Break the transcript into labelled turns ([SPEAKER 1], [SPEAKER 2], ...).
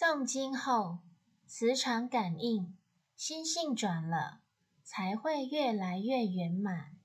[SPEAKER 1] 诵经后磁场感应心性转了才会越来越圆满。